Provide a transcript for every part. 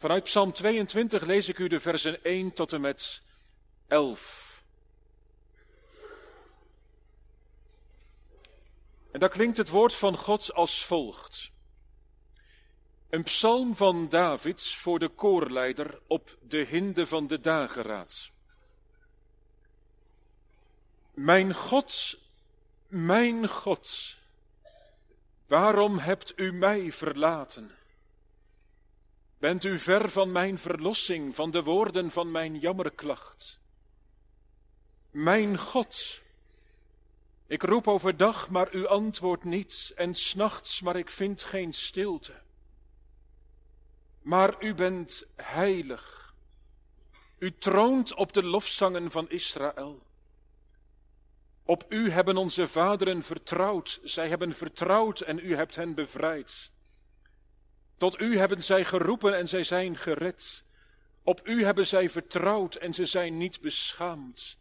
Vanuit Psalm 22 lees ik u de versen 1 tot en met 11. En daar klinkt het woord van God als volgt. Een psalm van Davids voor de koorleider op de hinde van de dageraad. Mijn God, mijn God, waarom hebt u mij verlaten? Bent u ver van mijn verlossing, van de woorden van mijn jammerklacht? Mijn God, ik roep overdag, maar u antwoordt niet, en s'nachts, maar ik vind geen stilte. Maar u bent heilig. U troont op de lofzangen van Israël. Op u hebben onze vaderen vertrouwd, zij hebben vertrouwd en u hebt hen bevrijd. Tot u hebben zij geroepen en zij zijn gered. Op u hebben zij vertrouwd en ze zijn niet beschaamd.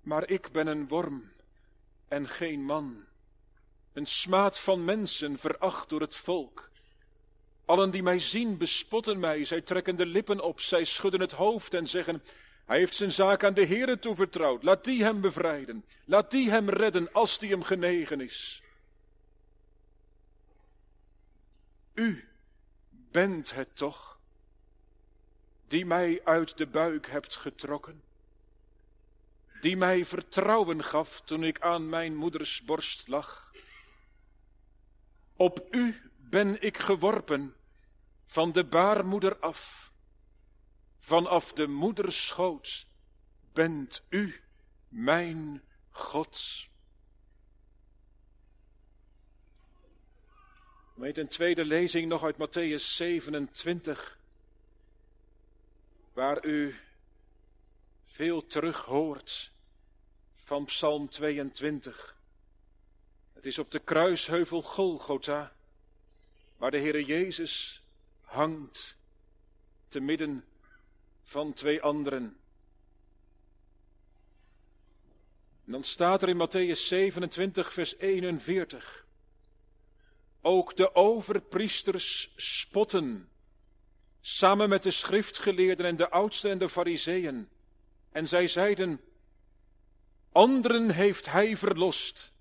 Maar ik ben een worm en geen man, een smaad van mensen veracht door het volk. Allen die mij zien bespotten mij, zij trekken de lippen op, zij schudden het hoofd en zeggen, hij heeft zijn zaak aan de Heere toevertrouwd, laat die hem bevrijden, laat die hem redden als die hem genegen is. U bent het toch, die mij uit de buik hebt getrokken, die mij vertrouwen gaf toen ik aan mijn moeders borst lag. Op u ben ik geworpen van de baarmoeder af. Vanaf de moederschoot bent u mijn God. Met een tweede lezing nog uit Matthäus 27, waar u veel terug hoort van Psalm 22. Het is op de kruisheuvel Golgotha, waar de Heere Jezus hangt te midden van twee anderen. En dan staat er in Matthäus 27, vers 41. Ook de overpriesters spotten, samen met de schriftgeleerden en de oudsten en de fariseeën. En zij zeiden, anderen heeft hij verlost,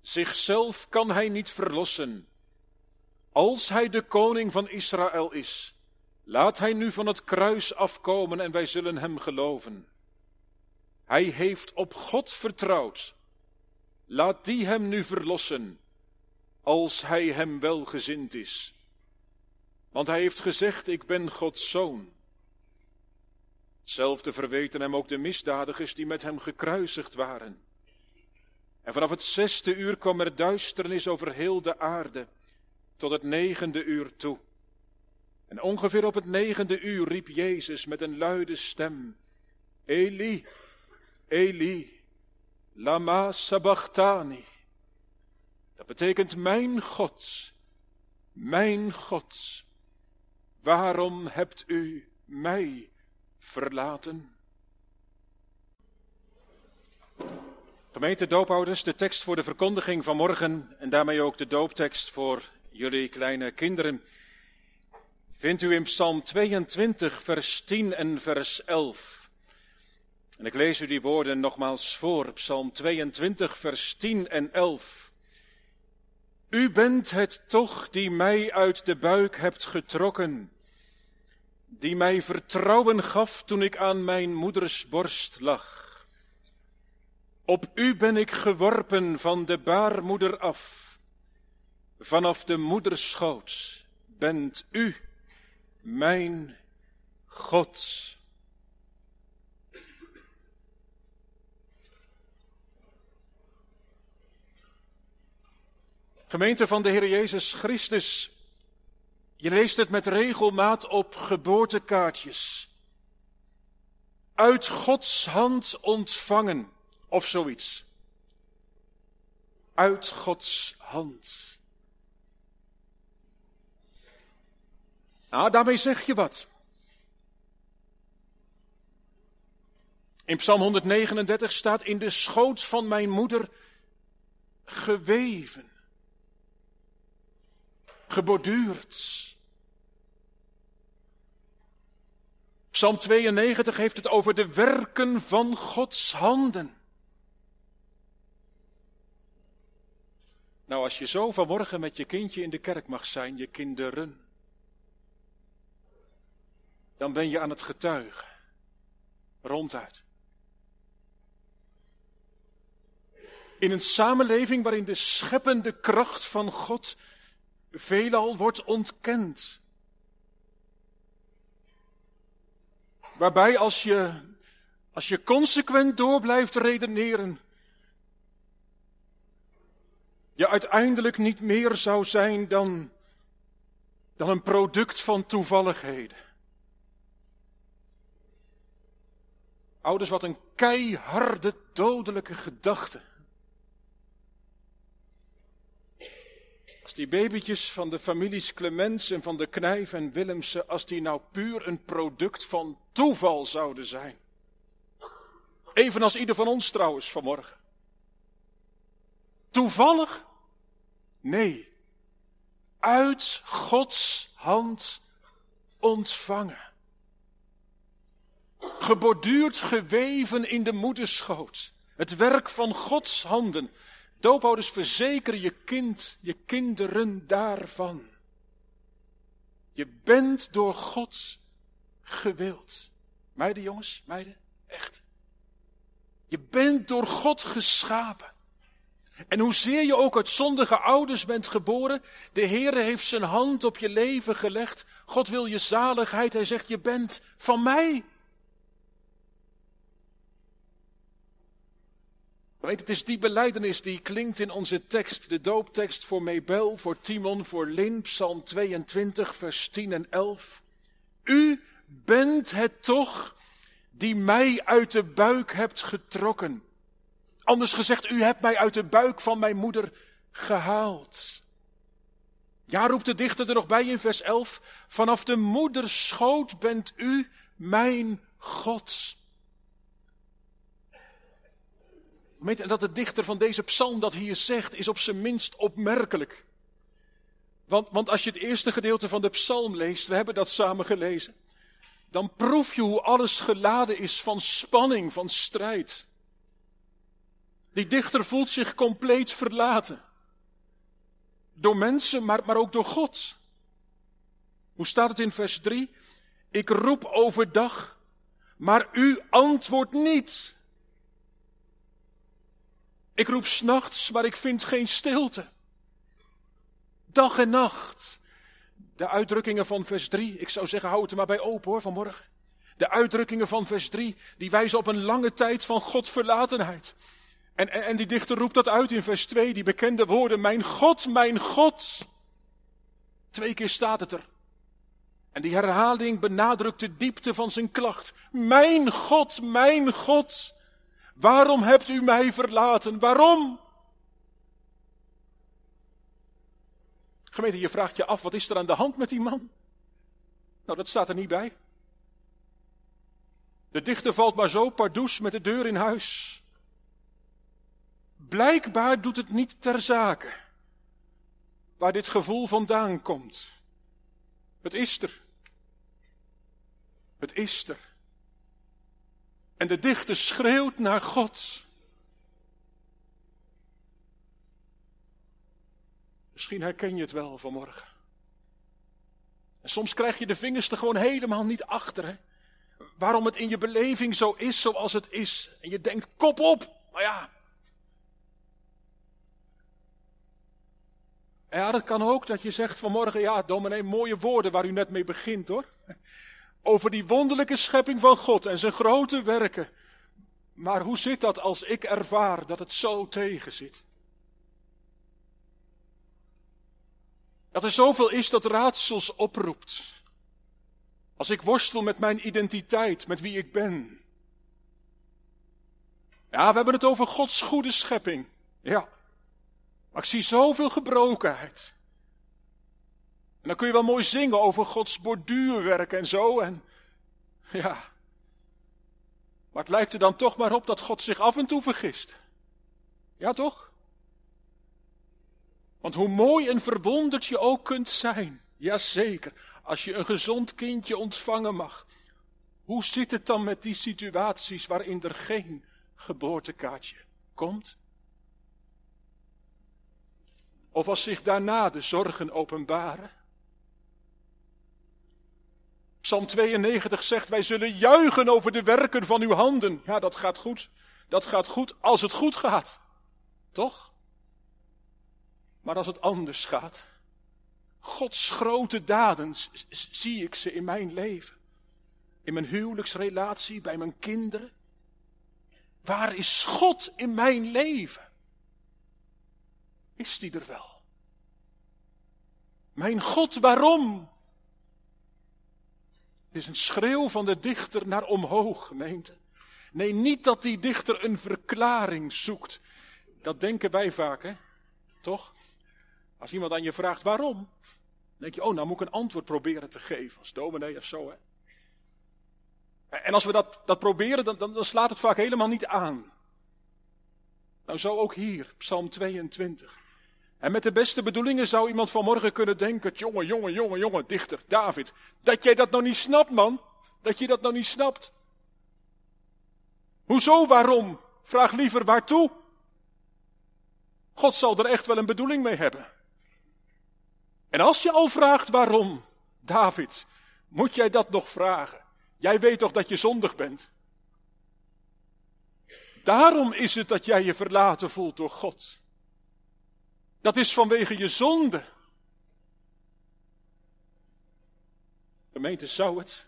zichzelf kan hij niet verlossen. Als hij de koning van Israël is, laat hij nu van het kruis afkomen en wij zullen hem geloven. Hij heeft op God vertrouwd. Laat die hem nu verlossen, als hij hem welgezind is. Want hij heeft gezegd, ik ben Gods zoon. Hetzelfde verweten hem ook de misdadigers die met hem gekruisigd waren. En vanaf het zesde uur kwam er duisternis over heel de aarde tot het negende uur toe. En ongeveer op het negende uur riep Jezus met een luide stem, Eli, Eli, lama sabachthani. Dat betekent, mijn God, mijn God, waarom hebt u mij verlaten? Gemeente doophouders, de tekst voor de verkondiging van morgen en daarmee ook de dooptekst voor jullie kleine kinderen, vindt u in Psalm 22, vers 10 en vers 11. En ik lees u die woorden nogmaals voor, Psalm 22, vers 10 en 11. U bent het toch die mij uit de buik hebt getrokken, die mij vertrouwen gaf toen ik aan mijn moeders borst lag. Op u ben ik geworpen van de baarmoeder af. Vanaf de moederschoot bent u mijn God. Gemeente van de Heer Jezus Christus, je leest het met regelmaat op geboortekaartjes. Uit Gods hand ontvangen, of zoiets. Uit Gods hand. Nou, daarmee zeg je wat. In Psalm 139 staat in de schoot van mijn moeder geweven, geborduurd. Psalm 92 heeft het over de werken van Gods handen. Nou, als je zo vanmorgen met je kindje in de kerk mag zijn, je kinderen, dan ben je aan het getuigen. Ronduit. In een samenleving waarin de scheppende kracht van God veelal wordt ontkend. Waarbij als je, als je consequent door blijft redeneren, je uiteindelijk niet meer zou zijn dan, dan een product van toevalligheden. Ouders, wat een keiharde, dodelijke gedachte. Als die babytjes van de families Clemens en van de Knijf en Willemsen, als die nou puur een product van toeval zouden zijn. Evenals ieder van ons trouwens vanmorgen. Toevallig? Nee. Uit Gods hand ontvangen. Geborduurd, geweven in de moederschoot. Het werk van Gods handen. Doopouders, verzeker je kind, je kinderen daarvan. Je bent door God gewild. Meiden, jongens, meiden, echt. Je bent door God geschapen. En hoezeer je ook uit zondige ouders bent geboren, de Heere heeft zijn hand op je leven gelegd. God wil je zaligheid. Hij zegt, je bent van mij. Weet, het is die beleidenis die klinkt in onze tekst, de dooptekst voor Mebel, voor Timon, voor Lin, Psalm 22, vers 10 en 11. U bent het toch die mij uit de buik hebt getrokken. Anders gezegd, u hebt mij uit de buik van mijn moeder gehaald. Ja, roept de dichter er nog bij in vers 11. Vanaf de moederschoot bent u mijn God. En dat de dichter van deze psalm dat hier zegt, is op zijn minst opmerkelijk. Want, want als je het eerste gedeelte van de psalm leest, we hebben dat samen gelezen, dan proef je hoe alles geladen is van spanning, van strijd. Die dichter voelt zich compleet verlaten. Door mensen, maar, maar ook door God. Hoe staat het in vers 3? Ik roep overdag, maar u antwoordt niet. Ik roep s'nachts, maar ik vind geen stilte. Dag en nacht. De uitdrukkingen van vers 3, ik zou zeggen, hou het er maar bij open hoor vanmorgen. De uitdrukkingen van vers 3, die wijzen op een lange tijd van Godverlatenheid. En, en, en die dichter roept dat uit in vers 2, die bekende woorden, mijn God, mijn God. Twee keer staat het er. En die herhaling benadrukt de diepte van zijn klacht. Mijn God, mijn God. Waarom hebt u mij verlaten? Waarom? Gemeente, je vraagt je af, wat is er aan de hand met die man? Nou, dat staat er niet bij. De dichter valt maar zo pardoes met de deur in huis. Blijkbaar doet het niet ter zake waar dit gevoel vandaan komt. Het is er. Het is er. En de dichter schreeuwt naar God. Misschien herken je het wel vanmorgen. En soms krijg je de vingers er gewoon helemaal niet achter. Hè? Waarom het in je beleving zo is zoals het is. En je denkt, kop op. Maar ja. Ja, dat kan ook dat je zegt vanmorgen, ja, dominee, mooie woorden waar u net mee begint hoor over die wonderlijke schepping van God en zijn grote werken. Maar hoe zit dat als ik ervaar dat het zo tegen zit? Dat er zoveel is dat raadsels oproept. Als ik worstel met mijn identiteit, met wie ik ben. Ja, we hebben het over Gods goede schepping. Ja. Maar ik zie zoveel gebrokenheid. Dan kun je wel mooi zingen over Gods borduurwerk en zo. En ja. Maar het lijkt er dan toch maar op dat God zich af en toe vergist. Ja, toch? Want hoe mooi en verwonderd je ook kunt zijn, jazeker, als je een gezond kindje ontvangen mag. Hoe zit het dan met die situaties waarin er geen geboortekaartje komt? Of als zich daarna de zorgen openbaren? Psalm 92 zegt, wij zullen juichen over de werken van uw handen. Ja, dat gaat goed. Dat gaat goed als het goed gaat. Toch? Maar als het anders gaat, Gods grote daden zie ik ze in mijn leven. In mijn huwelijksrelatie, bij mijn kinderen. Waar is God in mijn leven? Is die er wel? Mijn God, waarom? Het is een schreeuw van de dichter naar omhoog, gemeente. Nee, niet dat die dichter een verklaring zoekt. Dat denken wij vaak, hè? Toch? Als iemand aan je vraagt waarom, dan denk je, oh, nou moet ik een antwoord proberen te geven, als dominee of zo, hè? En als we dat, dat proberen, dan, dan, dan slaat het vaak helemaal niet aan. Nou, zo ook hier, Psalm 22. En met de beste bedoelingen zou iemand vanmorgen kunnen denken, jongen, jongen, jongen, jongen, dichter, David, dat jij dat nou niet snapt, man. Dat je dat nou niet snapt. Hoezo, waarom? Vraag liever waartoe. God zal er echt wel een bedoeling mee hebben. En als je al vraagt waarom, David, moet jij dat nog vragen? Jij weet toch dat je zondig bent? Daarom is het dat jij je verlaten voelt door God. Dat is vanwege je zonde. Gemeente, zou het?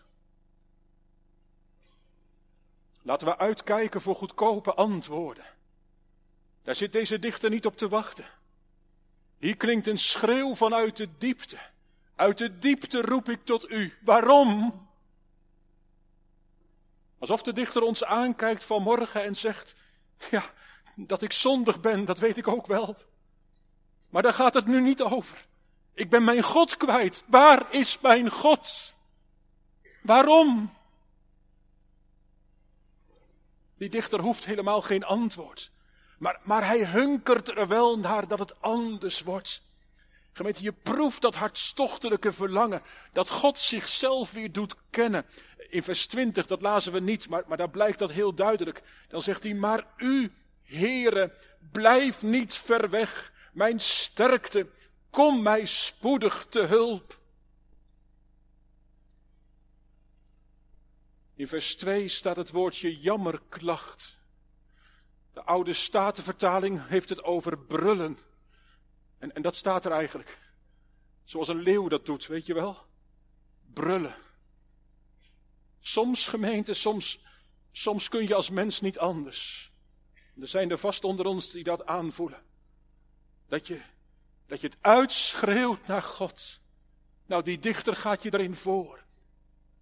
Laten we uitkijken voor goedkope antwoorden. Daar zit deze dichter niet op te wachten. Hier klinkt een schreeuw vanuit de diepte. Uit de diepte roep ik tot u. Waarom? Alsof de dichter ons aankijkt vanmorgen en zegt, ja, dat ik zondig ben, dat weet ik ook wel. Maar daar gaat het nu niet over. Ik ben mijn God kwijt. Waar is mijn God? Waarom? Die dichter hoeft helemaal geen antwoord. Maar, maar hij hunkert er wel naar dat het anders wordt. Gemeente, je proeft dat hartstochtelijke verlangen. Dat God zichzelf weer doet kennen. In vers 20, dat lazen we niet, maar, maar daar blijkt dat heel duidelijk. Dan zegt hij, maar u, Heere, blijf niet ver weg mijn sterkte, kom mij spoedig te hulp. In vers 2 staat het woordje jammerklacht. De oude statenvertaling heeft het over brullen. En, en dat staat er eigenlijk. Zoals een leeuw dat doet, weet je wel? Brullen. Soms gemeente, soms, soms kun je als mens niet anders. Er zijn er vast onder ons die dat aanvoelen. Dat je, dat je het uitschreeuwt naar God. Nou, die dichter gaat je erin voor.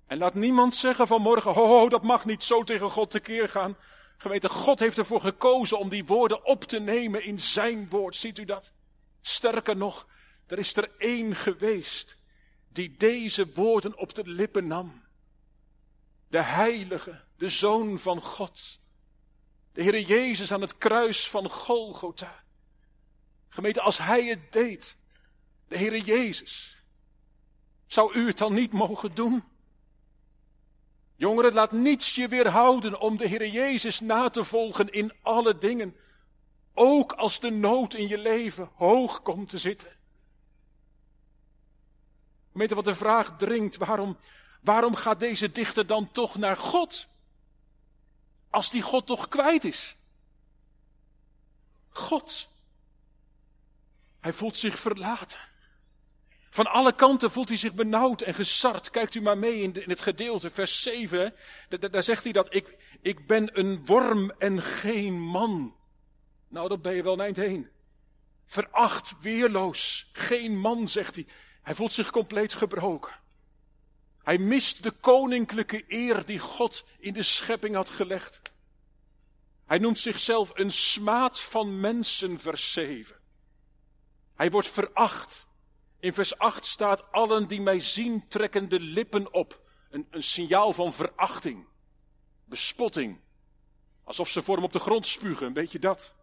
En laat niemand zeggen vanmorgen, ho, ho, dat mag niet zo tegen God tekeer gaan. Geweten, God heeft ervoor gekozen om die woorden op te nemen in zijn woord. Ziet u dat? Sterker nog, er is er één geweest die deze woorden op de lippen nam. De heilige, de zoon van God. De Heer Jezus aan het kruis van Golgotha. Gemeente, als Hij het deed, de Heere Jezus, zou u het dan niet mogen doen? Jongeren, laat niets je weerhouden om de Heere Jezus na te volgen in alle dingen. Ook als de nood in je leven hoog komt te zitten. Gemeente, wat de vraag dringt, waarom, waarom gaat deze dichter dan toch naar God? Als die God toch kwijt is. God hij voelt zich verlaten. Van alle kanten voelt hij zich benauwd en gesart. Kijkt u maar mee in, in het gedeelte, vers 7. Daar, zegt hij dat ik, ik ben een worm en geen man. Nou, dat ben je wel een eind heen. Veracht, weerloos, geen man, zegt hij. Hij voelt zich compleet gebroken. Hij mist de koninklijke eer die God in de schepping had gelegd. Hij noemt zichzelf een smaad van mensen, vers 7. Hij wordt veracht. In vers 8 staat, allen die mij zien trekken de lippen op. Een, een signaal van verachting, bespotting. Alsof ze voor hem op de grond spugen, weet je dat?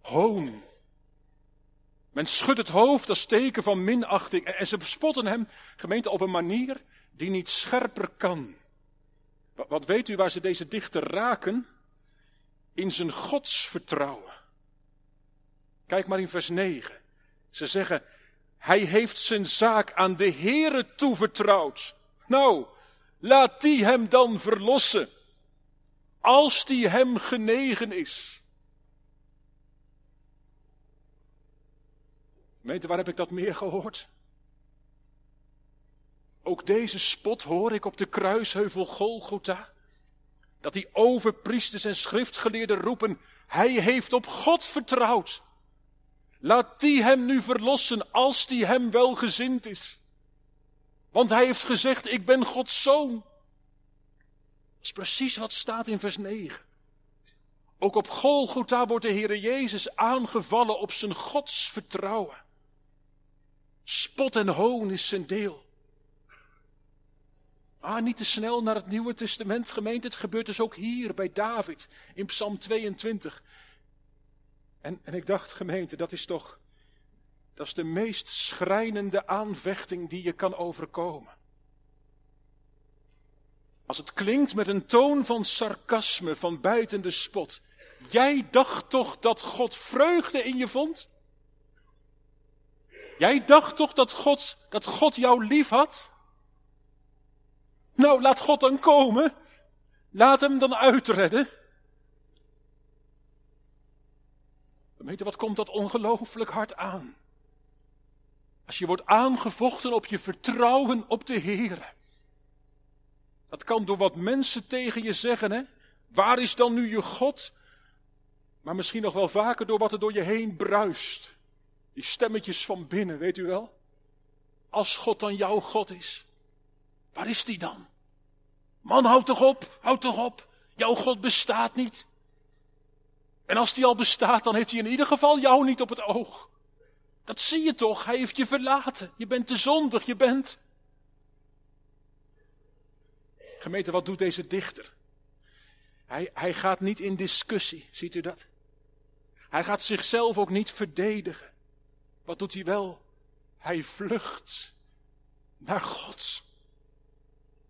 Hoon. Men schudt het hoofd als teken van minachting. En ze bespotten hem, gemeente, op een manier die niet scherper kan. Wat weet u waar ze deze dichter raken? In zijn godsvertrouwen. Kijk maar in vers 9. Ze zeggen, hij heeft zijn zaak aan de Heere toevertrouwd. Nou, laat die hem dan verlossen. Als die hem genegen is. Weet waar heb ik dat meer gehoord? Ook deze spot hoor ik op de kruisheuvel Golgotha. Dat die overpriesters en schriftgeleerden roepen, hij heeft op God vertrouwd. Laat die hem nu verlossen als die hem welgezind is. Want hij heeft gezegd, ik ben Gods zoon. Dat is precies wat staat in vers 9. Ook op Golgotha wordt de Heer Jezus aangevallen op zijn Gods vertrouwen. Spot en hoon is zijn deel. Ah, niet te snel naar het Nieuwe Testament, gemeente. Het gebeurt dus ook hier bij David in Psalm 22. En, en ik dacht, gemeente, dat is toch, dat is de meest schrijnende aanvechting die je kan overkomen. Als het klinkt met een toon van sarcasme, van bijtende spot. Jij dacht toch dat God vreugde in je vond? Jij dacht toch dat God, dat God jou lief had? Nou, laat God dan komen. Laat hem dan uitredden. Je, wat komt dat ongelooflijk hard aan? Als je wordt aangevochten op je vertrouwen op de Heer. Dat kan door wat mensen tegen je zeggen, hè? Waar is dan nu je God? Maar misschien nog wel vaker door wat er door je heen bruist. Die stemmetjes van binnen, weet u wel? Als God dan jouw God is, waar is die dan? Man, houd toch op, houd toch op. Jouw God bestaat niet. En als die al bestaat, dan heeft hij in ieder geval jou niet op het oog. Dat zie je toch, hij heeft je verlaten. Je bent te zondig, je bent. Gemeente, wat doet deze dichter? Hij, hij gaat niet in discussie, ziet u dat? Hij gaat zichzelf ook niet verdedigen. Wat doet hij wel? Hij vlucht naar God.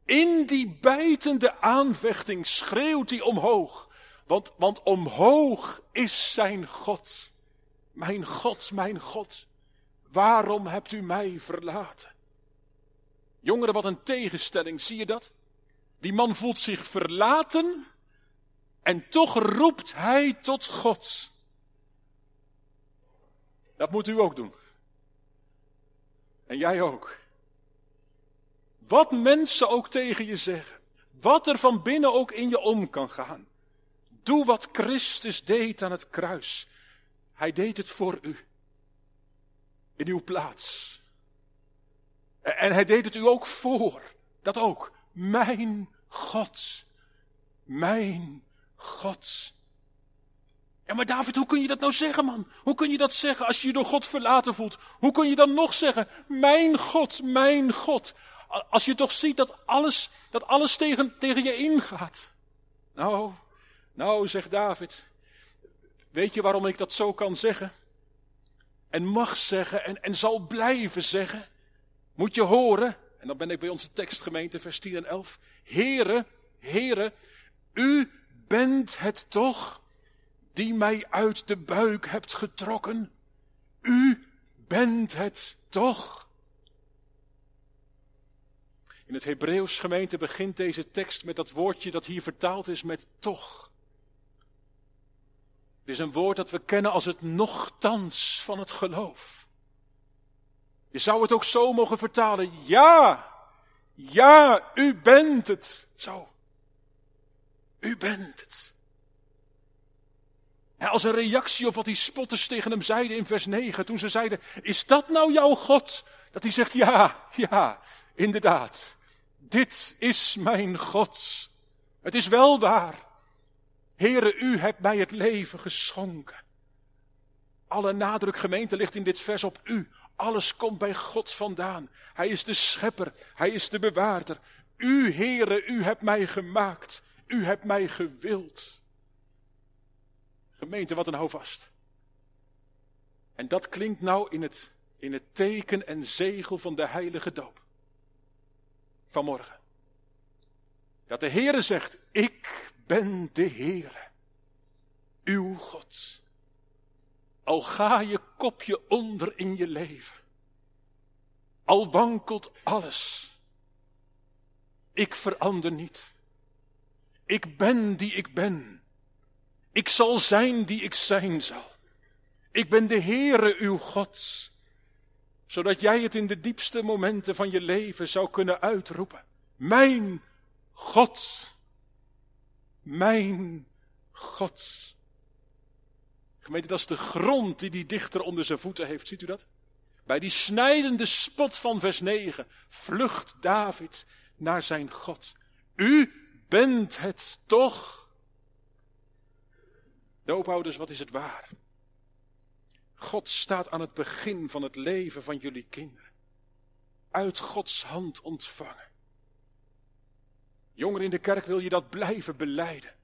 In die bijtende aanvechting schreeuwt hij omhoog. Want, want omhoog is zijn God. Mijn God, mijn God. Waarom hebt u mij verlaten? Jongeren, wat een tegenstelling, zie je dat? Die man voelt zich verlaten en toch roept hij tot God. Dat moet u ook doen. En jij ook. Wat mensen ook tegen je zeggen. Wat er van binnen ook in je om kan gaan. Doe wat Christus deed aan het kruis. Hij deed het voor u. In uw plaats. En hij deed het u ook voor. Dat ook. Mijn God. Mijn God. Ja, maar David, hoe kun je dat nou zeggen, man? Hoe kun je dat zeggen als je je door God verlaten voelt? Hoe kun je dan nog zeggen, mijn God, mijn God? Als je toch ziet dat alles, dat alles tegen, tegen je ingaat. Nou, nou, zegt David, weet je waarom ik dat zo kan zeggen? En mag zeggen en, en zal blijven zeggen? Moet je horen, en dan ben ik bij onze tekstgemeente, vers 10 en 11. Here, Here, u bent het toch die mij uit de buik hebt getrokken? U bent het toch? In het Hebreeuws gemeente begint deze tekst met dat woordje dat hier vertaald is met toch. Het is een woord dat we kennen als het nochtans van het geloof. Je zou het ook zo mogen vertalen. Ja, ja, u bent het. Zo. U bent het. als een reactie op wat die spotters tegen hem zeiden in vers 9, toen ze zeiden, is dat nou jouw God? Dat hij zegt, ja, ja, inderdaad. Dit is mijn God. Het is wel waar. Heere, u hebt mij het leven geschonken. Alle nadruk gemeente ligt in dit vers op u. Alles komt bij God vandaan. Hij is de schepper, hij is de bewaarder. U, Heere, u hebt mij gemaakt. U hebt mij gewild. Gemeente, wat een houvast. En dat klinkt nou in het, in het teken en zegel van de heilige doop. Vanmorgen. Dat de Heere zegt, ik ben de Heere, uw God. Al ga je kopje onder in je leven. Al wankelt alles. Ik verander niet. Ik ben die ik ben. Ik zal zijn die ik zijn zal. Ik ben de Heere uw God. Zodat jij het in de diepste momenten van je leven zou kunnen uitroepen. Mijn God. Mijn God. Gemeente, dat is de grond die die dichter onder zijn voeten heeft. Ziet u dat? Bij die snijdende spot van vers 9 vlucht David naar zijn God. U bent het toch? Doopouders, wat is het waar? God staat aan het begin van het leven van jullie kinderen. Uit Gods hand ontvangen. Jongeren in de kerk wil je dat blijven beleiden.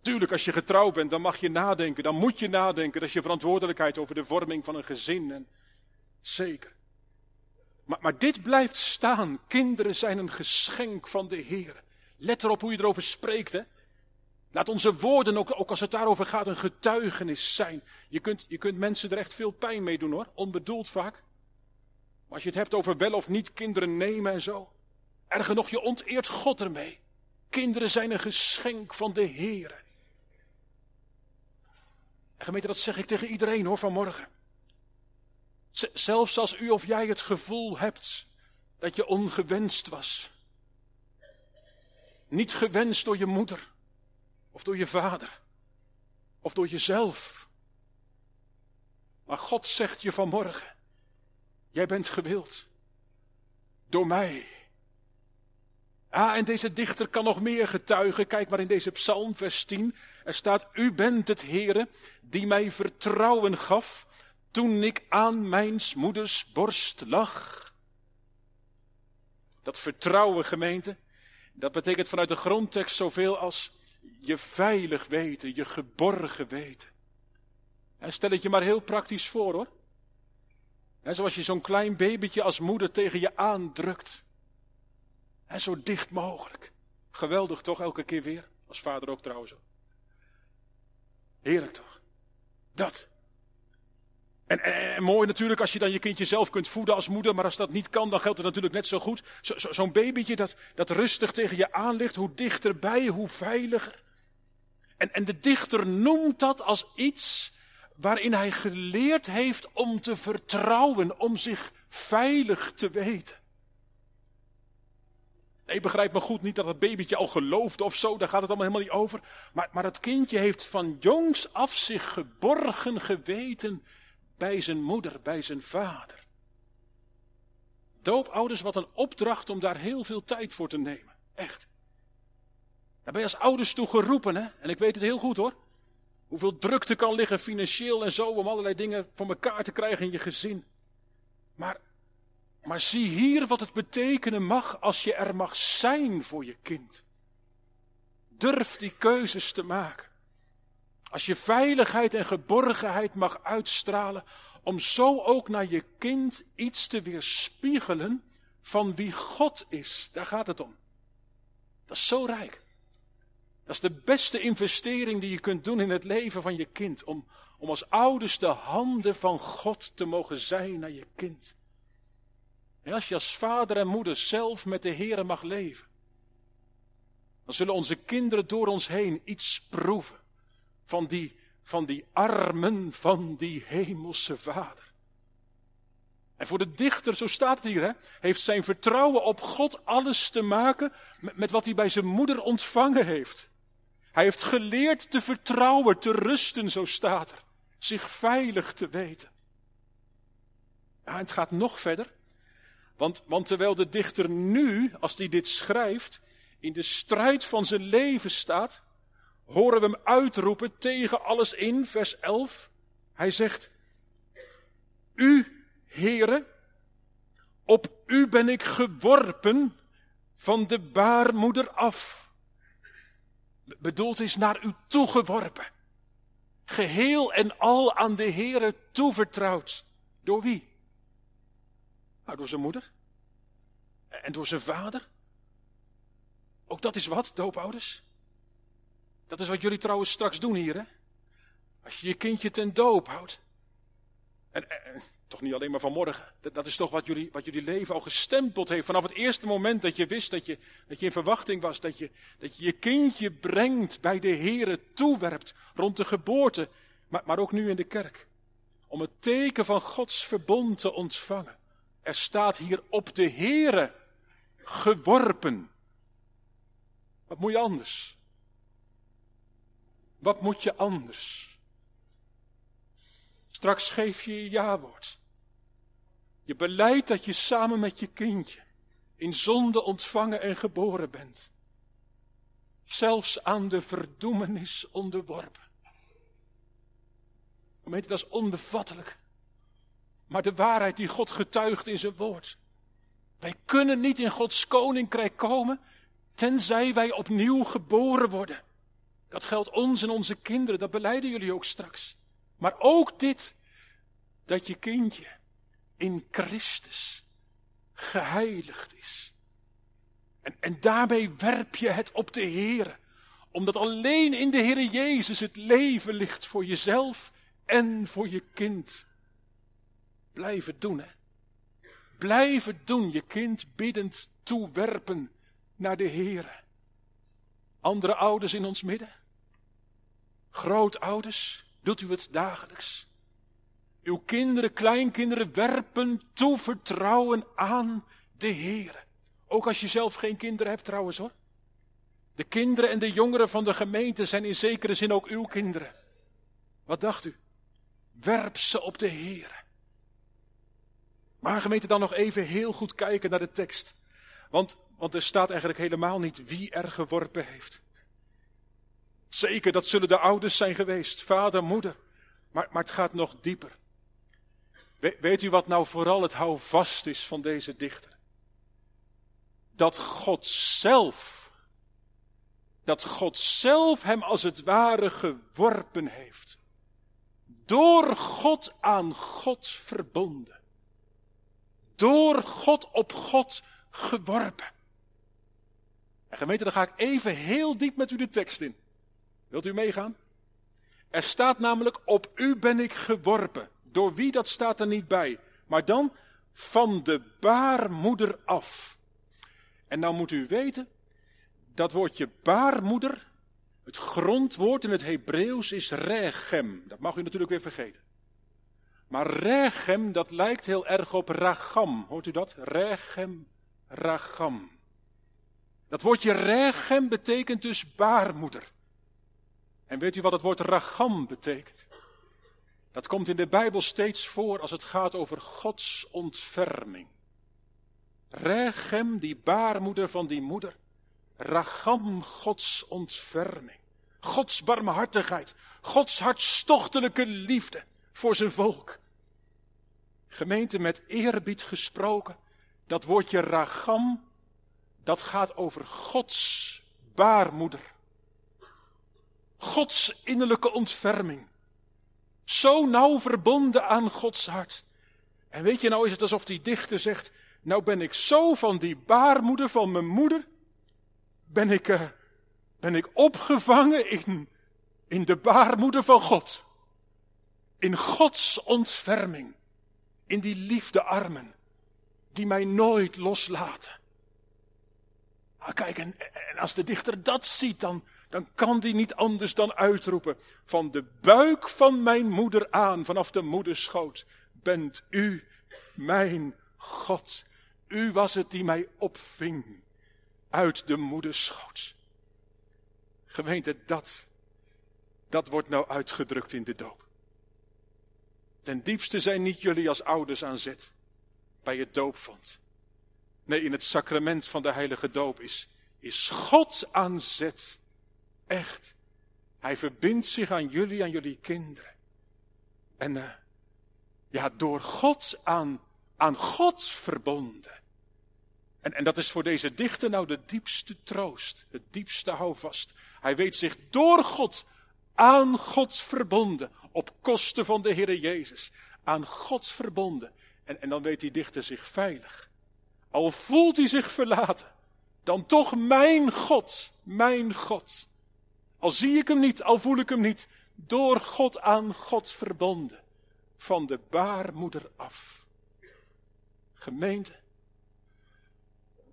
Tuurlijk, als je getrouwd bent, dan mag je nadenken, dan moet je nadenken. Dat is je verantwoordelijkheid over de vorming van een gezin. En zeker. Maar, maar dit blijft staan. Kinderen zijn een geschenk van de Heer. Let erop hoe je erover spreekt, hè. Laat onze woorden, ook, ook als het daarover gaat, een getuigenis zijn. Je kunt, je kunt mensen er echt veel pijn mee doen hoor, onbedoeld vaak. Maar als je het hebt over wel of niet kinderen nemen en zo. Erger nog, je onteert God ermee. Kinderen zijn een geschenk van de Heer. En gemeente, dat zeg ik tegen iedereen hoor vanmorgen. Zelfs als u of jij het gevoel hebt dat je ongewenst was. Niet gewenst door je moeder, of door je vader, of door jezelf. Maar God zegt je vanmorgen, jij bent gewild. Door mij. Ah, en deze dichter kan nog meer getuigen. Kijk maar in deze psalm, vers 10. Er staat, u bent het Heere die mij vertrouwen gaf toen ik aan mijns moeders borst lag. Dat vertrouwen, gemeente, dat betekent vanuit de grondtekst zoveel als je veilig weten, je geborgen weten. En stel het je maar heel praktisch voor hoor. En zoals je zo'n klein babytje als moeder tegen je aandrukt. En zo dicht mogelijk. Geweldig toch elke keer weer. Als vader ook trouwens. Heerlijk toch? Dat. En, mooi natuurlijk als je dan je kindje zelf kunt voeden als moeder, maar als dat niet kan, dan geldt het natuurlijk net zo goed. Zo'n zo, zo babytje dat, dat rustig tegen je aan ligt, hoe dichterbij, hoe veiliger. En, en de dichter noemt dat als iets waarin hij geleerd heeft om te vertrouwen, om zich veilig te weten. Nee, begrijp me goed, niet dat het babytje al gelooft of zo, daar gaat het allemaal helemaal niet over. Maar, maar het kindje heeft van jongs af zich geborgen geweten bij zijn moeder, bij zijn vader. Doopouders, wat een opdracht om daar heel veel tijd voor te nemen. Echt. Daar ben je als ouders toe geroepen, hè? En ik weet het heel goed hoor. Hoeveel drukte kan liggen financieel en zo om allerlei dingen voor elkaar te krijgen in je gezin. Maar, maar zie hier wat het betekenen mag als je er mag zijn voor je kind. Durf die keuzes te maken. Als je veiligheid en geborgenheid mag uitstralen, om zo ook naar je kind iets te weerspiegelen van wie God is. Daar gaat het om. Dat is zo rijk. Dat is de beste investering die je kunt doen in het leven van je kind. Om, om als ouders de handen van God te mogen zijn naar je kind. En als je als vader en moeder zelf met de Heer mag leven. Dan zullen onze kinderen door ons heen iets proeven van die, van die armen van die hemelse vader. En voor de dichter, zo staat het hier, hè, heeft zijn vertrouwen op God alles te maken met, wat hij bij zijn moeder ontvangen heeft. Hij heeft geleerd te vertrouwen, te rusten, zo staat er. Zich veilig te weten. Het gaat nog verder. Want, want terwijl de dichter nu, als hij dit schrijft, in de strijd van zijn leven staat, horen we hem uitroepen tegen alles in, vers 11. Hij zegt, U, Heere, op U ben ik geworpen van de baarmoeder af. Bedoeld is naar U toegeworpen. Geheel en al aan de Heere toevertrouwd. Door wie? Nou, door zijn moeder. En door zijn vader. Ook dat is wat, doopouders. Dat is wat jullie trouwens straks doen hier, hè? Als je je kindje ten doop houdt. En, toch niet alleen maar vanmorgen. Dat, dat is toch wat jullie, wat jullie leven al gestempeld heeft. Vanaf het eerste moment dat je wist dat je, dat je in verwachting was. Dat je, dat je je kindje brengt, bij de Here toewerpt. Rond de geboorte. Maar, maar ook nu in de kerk. Om het teken van Gods verbond te ontvangen. Er staat hier op de Here geworpen. Wat moet je anders? Wat moet je anders? Straks geef je je ja-woord. Je beleidt dat je samen met je kindje in zonde ontvangen en geboren bent. Zelfs aan de verdoemenis onderworpen. Dat is onbevattelijk. Maar de waarheid die God getuigt in zijn woord. Wij kunnen niet in Gods koninkrijk komen, tenzij wij opnieuw geboren worden. Dat geldt ons en onze kinderen, dat beleiden jullie ook straks. Maar ook dit, dat je kindje in Christus geheiligd is. En, en daarmee werp je het op de Heer, omdat alleen in de Heer Jezus het leven ligt voor jezelf en voor je kind. Blijf het doen, hè. Blijf het doen, je kind biddend toewerpen naar de Heer. Andere ouders in ons midden? Grootouders? Doet u het dagelijks? Uw kinderen, kleinkinderen werpen toevertrouwen aan de Heer. Ook als je zelf geen kinderen hebt trouwens hoor. De kinderen en de jongeren van de gemeente zijn in zekere zin ook uw kinderen. Wat dacht u? Werp ze op de Heer. Maar gemeente dan nog even heel goed kijken naar de tekst. Want, want er staat eigenlijk helemaal niet wie er geworpen heeft. Zeker, dat zullen de ouders zijn geweest, vader, moeder. Maar, maar het gaat nog dieper. weet u wat nou vooral het houvast is van deze dichter? Dat God zelf, dat God zelf hem als het ware geworpen heeft. Door God aan God verbonden. Door God op God geworpen. En gemeente, dan ga ik even heel diep met u de tekst in. Wilt u meegaan? Er staat namelijk, op u ben ik geworpen. Door wie, dat staat er niet bij. Maar dan, van de baarmoeder af. En nou moet u weten, dat woordje baarmoeder, het grondwoord in het Hebreeuws is regem. Dat mag u natuurlijk weer vergeten. Maar regem, dat lijkt heel erg op ragam. Hoort u dat? Regem, ragam. Dat woordje regem betekent dus baarmoeder. En weet u wat het woord ragam betekent? Dat komt in de Bijbel steeds voor als het gaat over Gods ontferming. Regem, die baarmoeder van die moeder. Ragam, Gods ontferming. Gods barmhartigheid. Gods hartstochtelijke liefde voor zijn volk. Gemeente met eerbied gesproken. Dat woordje ragam, dat gaat over Gods baarmoeder. Gods innerlijke ontferming. Zo nauw verbonden aan Gods hart. En weet je, nou is het alsof die dichter zegt, nou ben ik zo van die baarmoeder van mijn moeder, ben ik, uh, ben ik opgevangen in, in de baarmoeder van God. In Gods ontferming. In die liefdearmen, die mij nooit loslaten. Ah, kijk, en, en als de dichter dat ziet, dan, dan kan die niet anders dan uitroepen, van de buik van mijn moeder aan, vanaf de moederschoot, bent u mijn God. U was het die mij opving uit de moederschoot. Gemeente, dat, dat wordt nou uitgedrukt in de doop. Ten diepste zijn niet jullie als ouders aan zet bij het doopvond. Nee, in het sacrament van de heilige doop is, is God aan zet Echt. Hij verbindt zich aan jullie, aan jullie kinderen. En uh, ja, door God aan, aan God verbonden. En, en dat is voor deze dichter nou de diepste troost, het diepste houvast. Hij weet zich door God Aan God verbonden, op kosten van de Heer Jezus. Aan God verbonden. En, en dan weet die dichter zich veilig. Al voelt hij zich verlaten, dan toch mijn God, mijn God. Al zie ik hem niet, al voel ik hem niet, door God aan God verbonden. Van de baarmoeder af. Gemeente,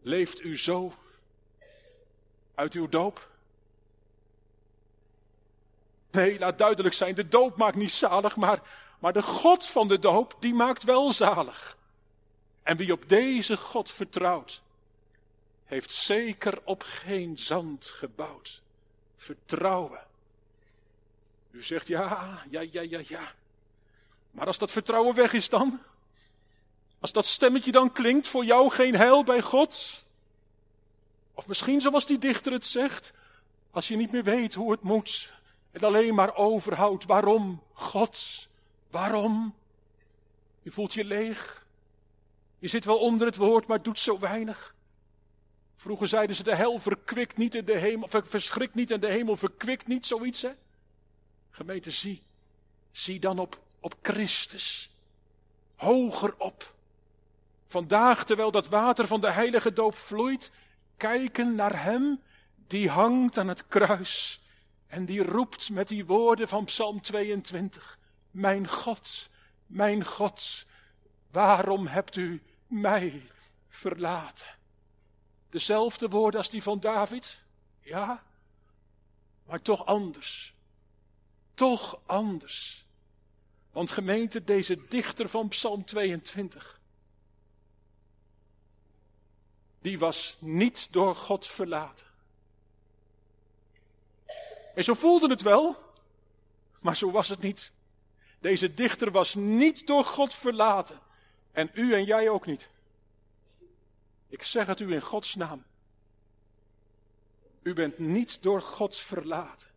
leeft u zo uit uw doop? Nee, laat duidelijk zijn, de doop maakt niet zalig, maar, maar de God van de doop, die maakt wel zalig. En wie op deze God vertrouwt, heeft zeker op geen zand gebouwd. Vertrouwen. U zegt ja, ja, ja, ja, ja. Maar als dat vertrouwen weg is dan? Als dat stemmetje dan klinkt voor jou geen heil bij God? Of misschien zoals die dichter het zegt, als je niet meer weet hoe het moet en alleen maar overhoudt waarom God, waarom? Je voelt je leeg. Je zit wel onder het woord, maar doet zo weinig. Vroeger zeiden ze de hel verkwikt niet in de hemel, verschrikt niet en de hemel verkwikt niet, zoiets hè. Gemeente, zie, zie dan op, op Christus. Hoger op. Vandaag, terwijl dat water van de heilige doop vloeit, kijken naar Hem die hangt aan het kruis en die roept met die woorden van Psalm 22. Mijn God, mijn God, waarom hebt u mij verlaten? Dezelfde woorden als die van David? Ja, maar toch anders. Toch anders. Want gemeente, deze dichter van Psalm 22, die was niet door God verlaten. En zo voelde het wel, maar zo was het niet. Deze dichter was niet door God verlaten. En u en jij ook niet. Ik zeg het u in Gods naam. U bent niet door God verlaten.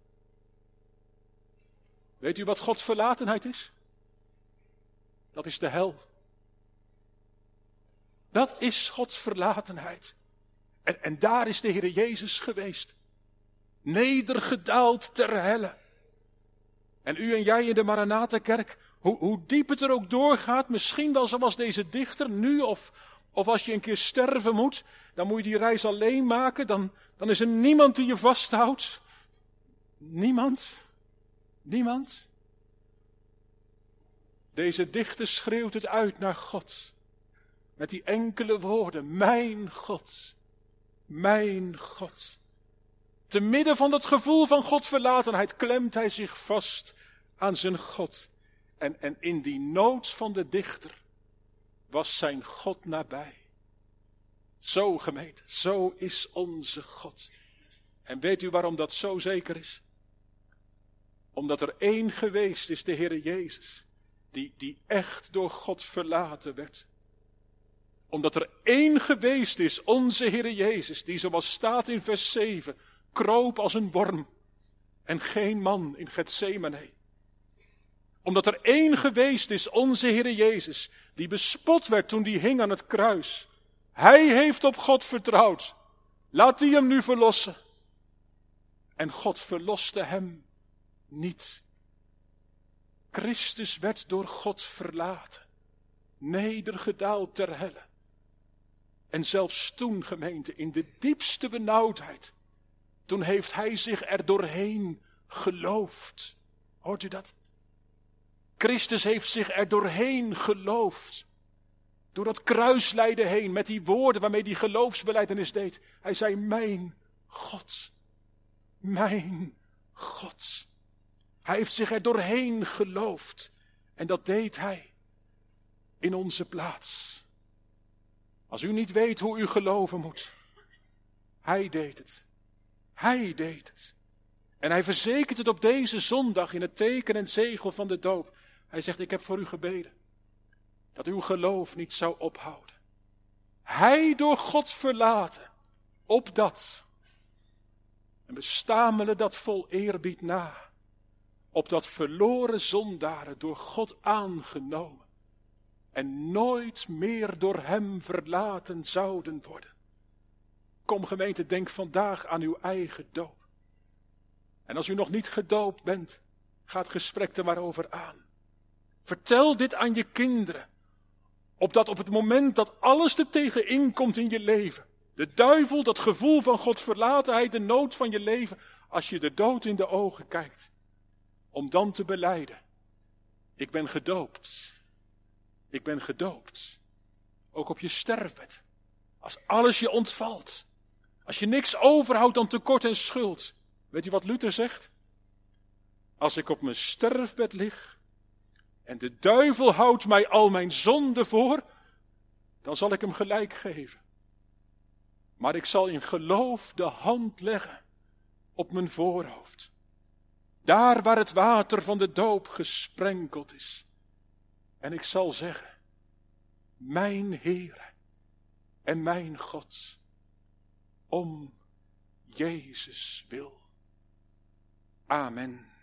Weet u wat Gods verlatenheid is? Dat is de hel. Dat is Gods verlatenheid. En, en daar is de Heer Jezus geweest. Nedergedaald ter helle. En u en jij in de Maranatha-kerk, hoe, hoe diep het er ook doorgaat, misschien wel zoals deze dichter nu, of, of als je een keer sterven moet, dan moet je die reis alleen maken, dan, dan is er niemand die je vasthoudt. Niemand. Niemand. Deze dichter schreeuwt het uit naar God. Met die enkele woorden, mijn God, mijn God. Te midden van dat gevoel van Godverlatenheid klemt hij zich vast aan zijn God. En, en in die nood van de dichter was zijn God nabij. Zo gemeente, zo is onze God. En weet u waarom dat zo zeker is? Omdat er één geweest is, de Heere Jezus, die, die echt door God verlaten werd omdat er één geweest is, onze Heere Jezus, die zoals staat in vers 7, kroop als een worm en geen man in Gethsemane. Omdat er één geweest is, onze Heere Jezus, die bespot werd toen die hing aan het kruis. Hij heeft op God vertrouwd. Laat die hem nu verlossen. En God verloste hem niet. Christus werd door God verlaten, nedergedaald ter helle. En zelfs toen, gemeente, in de diepste benauwdheid, toen heeft hij zich er doorheen geloofd. Hoort u dat? Christus heeft zich er doorheen geloofd. Door dat kruislijden heen, met die woorden waarmee hij geloofsbeleidenis deed. Hij zei, mijn God, mijn God. Hij heeft zich er doorheen geloofd. En dat deed hij in onze plaats. Als u niet weet hoe u geloven moet. Hij deed het. Hij deed het. En hij verzekert het op deze zondag in het teken en zegel van de doop. Hij zegt, ik heb voor u gebeden. Dat uw geloof niet zou ophouden. Hij door God verlaten. Op dat. En we stamelen dat vol eerbied na. Op dat verloren zondaren door God aangenomen en nooit meer door Hem verlaten zouden worden. Kom gemeente, denk vandaag aan uw eigen doop. En als u nog niet gedoopt bent, Ga het gesprek er maar over aan. Vertel dit aan je kinderen. Opdat op het moment dat alles er tegenin komt in je leven, de duivel, dat gevoel van God verlatenheid, de nood van je leven, als je de dood in de ogen kijkt, om dan te beleiden, ik ben gedoopt. Ik ben gedoopt. Ook op je sterfbed. Als alles je ontvalt. Als je niks overhoudt dan tekort en schuld. Weet je wat Luther zegt? Als ik op mijn sterfbed lig en de duivel houdt mij al mijn zonden voor, dan zal ik hem gelijk geven. Maar ik zal in geloof de hand leggen op mijn voorhoofd. Daar waar het water van de doop gesprenkeld is. En ik zal zeggen, mijn Heere en mijn God, om Jezus wil. Amen.